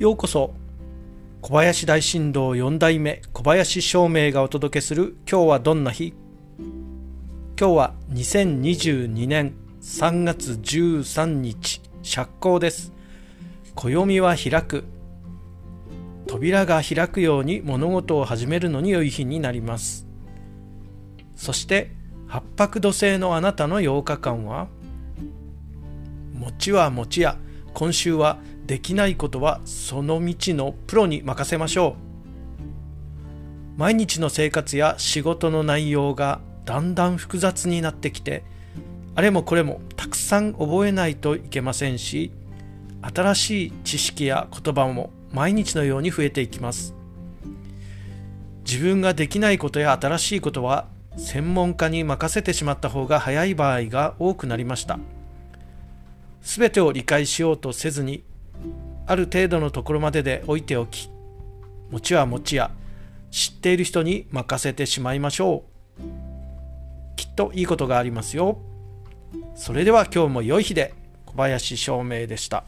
ようこそ小林大震動4代目小林照明がお届けする今日はどんな日？今日は2022年3月13日釈光です。暦は開く。扉が開くように物事を始めるのに良い日になります。そして八白土星のあなたの8日間は？餅は餅や今週はできないことはその道のプロに任せましょう。毎日の生活や仕事の内容がだんだん複雑になってきてあれもこれもたくさん覚えないといけませんし新しい知識や言葉も毎日のように増えていきます。自分ができないことや新しいことは専門家に任せてしまった方が早い場合が多くなりました。全てを理解しようとせずにある程度のところまでで置いておき餅は餅や知っている人に任せてしまいましょう。きっといいことがありますよ。それでは今日も良い日で小林照明でした。